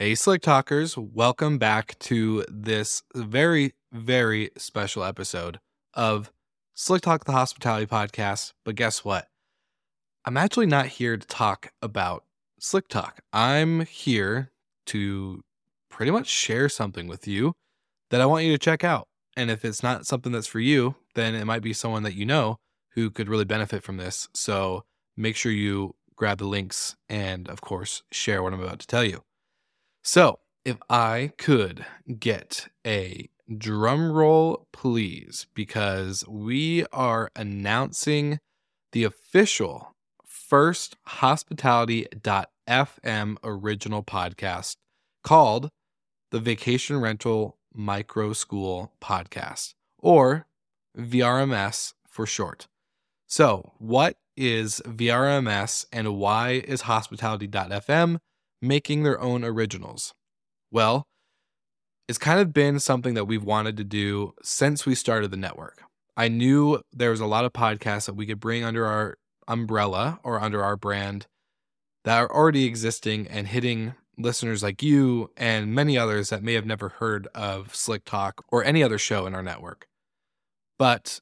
Hey, Slick Talkers, welcome back to this very, very special episode of Slick Talk, the Hospitality Podcast. But guess what? I'm actually not here to talk about Slick Talk. I'm here to pretty much share something with you that I want you to check out. And if it's not something that's for you, then it might be someone that you know who could really benefit from this. So make sure you grab the links and, of course, share what I'm about to tell you. So, if I could get a drum roll, please, because we are announcing the official first hospitality.fm original podcast called the Vacation Rental Micro School Podcast, or VRMS for short. So, what is VRMS and why is hospitality.fm making their own originals? Well, it's kind of been something that we've wanted to do since we started the network. I knew there was a lot of podcasts that we could bring under our umbrella or under our brand that are already existing and hitting listeners like you and many others that may have never heard of Slick Talk or any other show in our network. But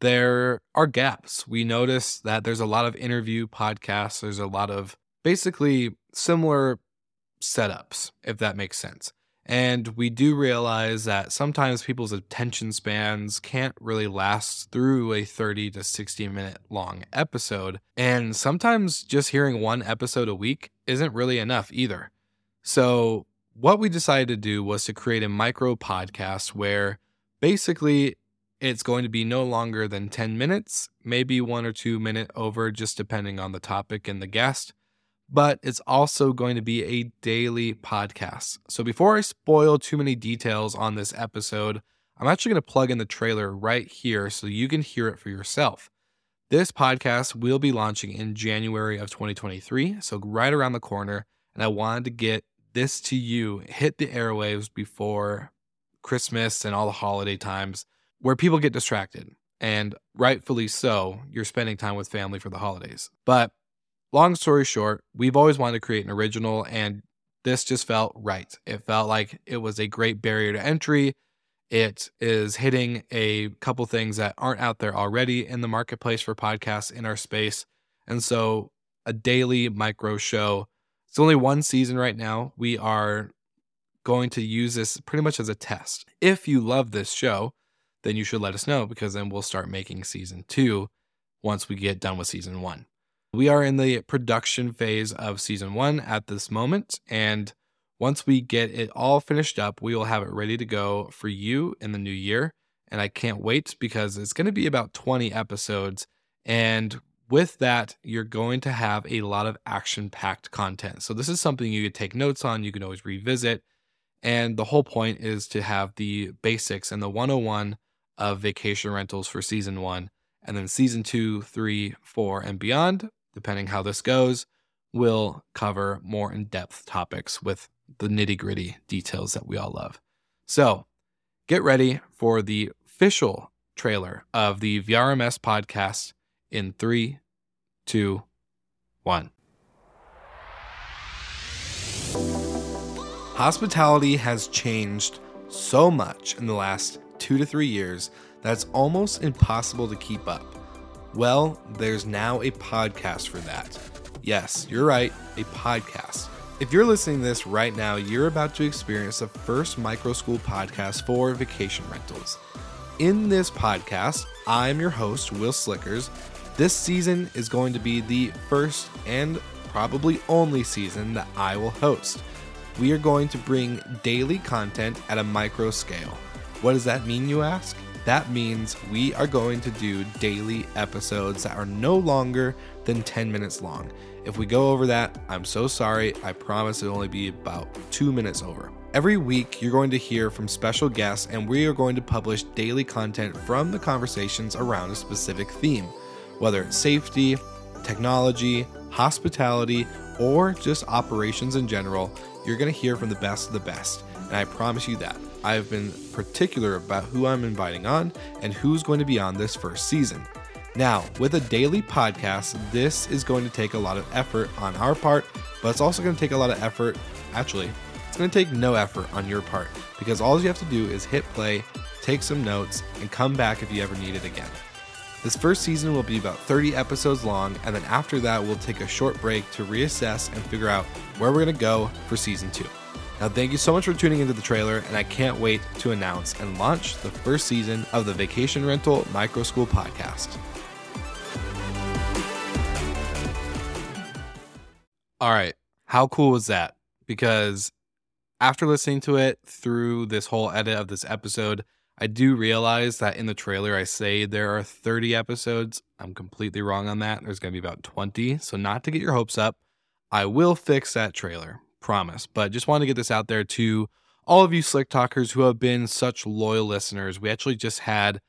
there are gaps. We notice that there's a lot of interview podcasts, there's a lot of basically similar setups, if that makes sense. And we do realize that sometimes people's attention spans can't really last through a 30 to 60 minute long episode. And sometimes just hearing one episode a week isn't really enough either. So, what we decided to do was to create a micro podcast where basically it's going to be no longer than 10 minutes, maybe one or two minute over, just depending on the topic and the guest but it's also going to be a daily podcast. So before I spoil too many details on this episode, I'm actually going to plug in the trailer right here so you can hear it for yourself. This podcast will be launching in January of 2023, so right around the corner, and I wanted to get this to you, hit the airwaves before Christmas and all the holiday times where people get distracted. And rightfully so, you're spending time with family for the holidays. But long story short, we've always wanted to create an original, and this just felt right. It felt like it was a great barrier to entry. It is hitting a couple things that aren't out there already in the marketplace for podcasts in our space. And so, a daily micro show. It's only one season right now. We are going to use this pretty much as a test. If you love this show, then you should let us know because then we'll start making season two once we get done with season one. We are in the production phase of season one at this moment. And once we get it all finished up, we will have it ready to go for you in the new year. And I can't wait because it's going to be about 20 episodes. And with that, you're going to have a lot of action packed content. So, this is something you could take notes on, you can always revisit. And the whole point is to have the basics and the 101 of vacation rentals for season one. And then season two, three, four, and beyond depending how this goes, will cover more in depth topics with the nitty gritty details that we all love. So get ready for the official trailer of the VRMS podcast in three, two, one. Hospitality has changed so much in the last two to three years that it's almost impossible to keep up. Well, there's now a podcast for that. Yes, you're right, a podcast. If you're listening to this right now, you're about to experience the first micro school podcast for vacation rentals. In this podcast, I'm your host, Will Slickers. This season is going to be the first and probably only season that I will host. We are going to bring daily content at a micro scale. What does that mean, you ask? That means we are going to do daily episodes that are no longer than 10 minutes long. If we go over that, I'm so sorry. I promise it'll only be about two minutes over. Every week, you're going to hear from special guests, and we are going to publish daily content from the conversations around a specific theme, whether it's safety, technology, hospitality, or just operations in general. You're going to hear from the best of the best, and I promise you that. I've been particular about who I'm inviting on and who's going to be on this first season. Now, with a daily podcast, this is going to take a lot of effort on our part, but it's also going to take a lot of effort. Actually, it's going to take no effort on your part because all you have to do is hit play, take some notes, and come back if you ever need it again. This first season will be about 30 episodes long, and then after that, we'll take a short break to reassess and figure out where we're going to go for season two. Now, thank you so much for tuning into the trailer, and I can't wait to announce and launch the first season of the Vacation Rental Micro School podcast. All right, how cool was that? Because after listening to it through this whole edit of this episode, I do realize that in the trailer I say there are 30 episodes. I'm completely wrong on that. There's going to be about 20. So, not to get your hopes up, I will fix that trailer promise. But just want to get this out there to all of you Slick Talkers who have been such loyal listeners. We actually just had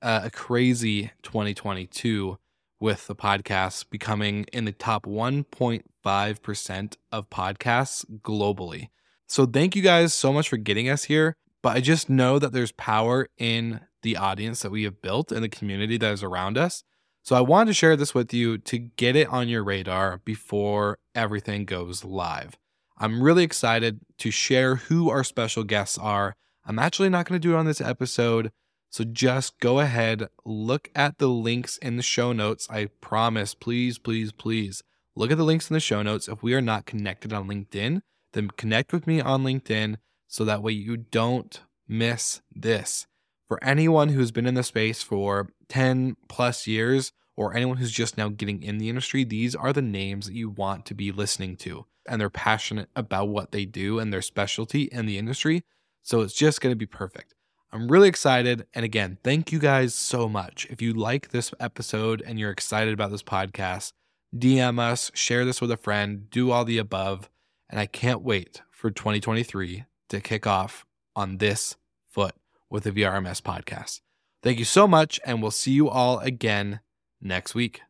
a crazy 2022 with the podcast becoming in the top 1.5% of podcasts globally. So thank you guys so much for getting us here. But I just know that there's power in the audience that we have built and the community that is around us. So I wanted to share this with you to get it on your radar before everything goes live. I'm really excited to share who our special guests are. I'm actually not going to do it on this episode. So just go ahead, look at the links in the show notes. I promise, please, please, please look at the links in the show notes. If we are not connected on LinkedIn, then connect with me on LinkedIn so that way you don't miss this. For anyone who's been in the space for 10 plus years or anyone who's just now getting in the industry, these are the names that you want to be listening to and they're passionate about what they do and their specialty in the industry. So it's just going to be perfect. I'm really excited. And again, thank you guys so much. If you like this episode and you're excited about this podcast, DM us, share this with a friend, do all the above. And I can't wait for 2023 to kick off on this foot with the VRMS podcast. Thank you so much. And we'll see you all again next week.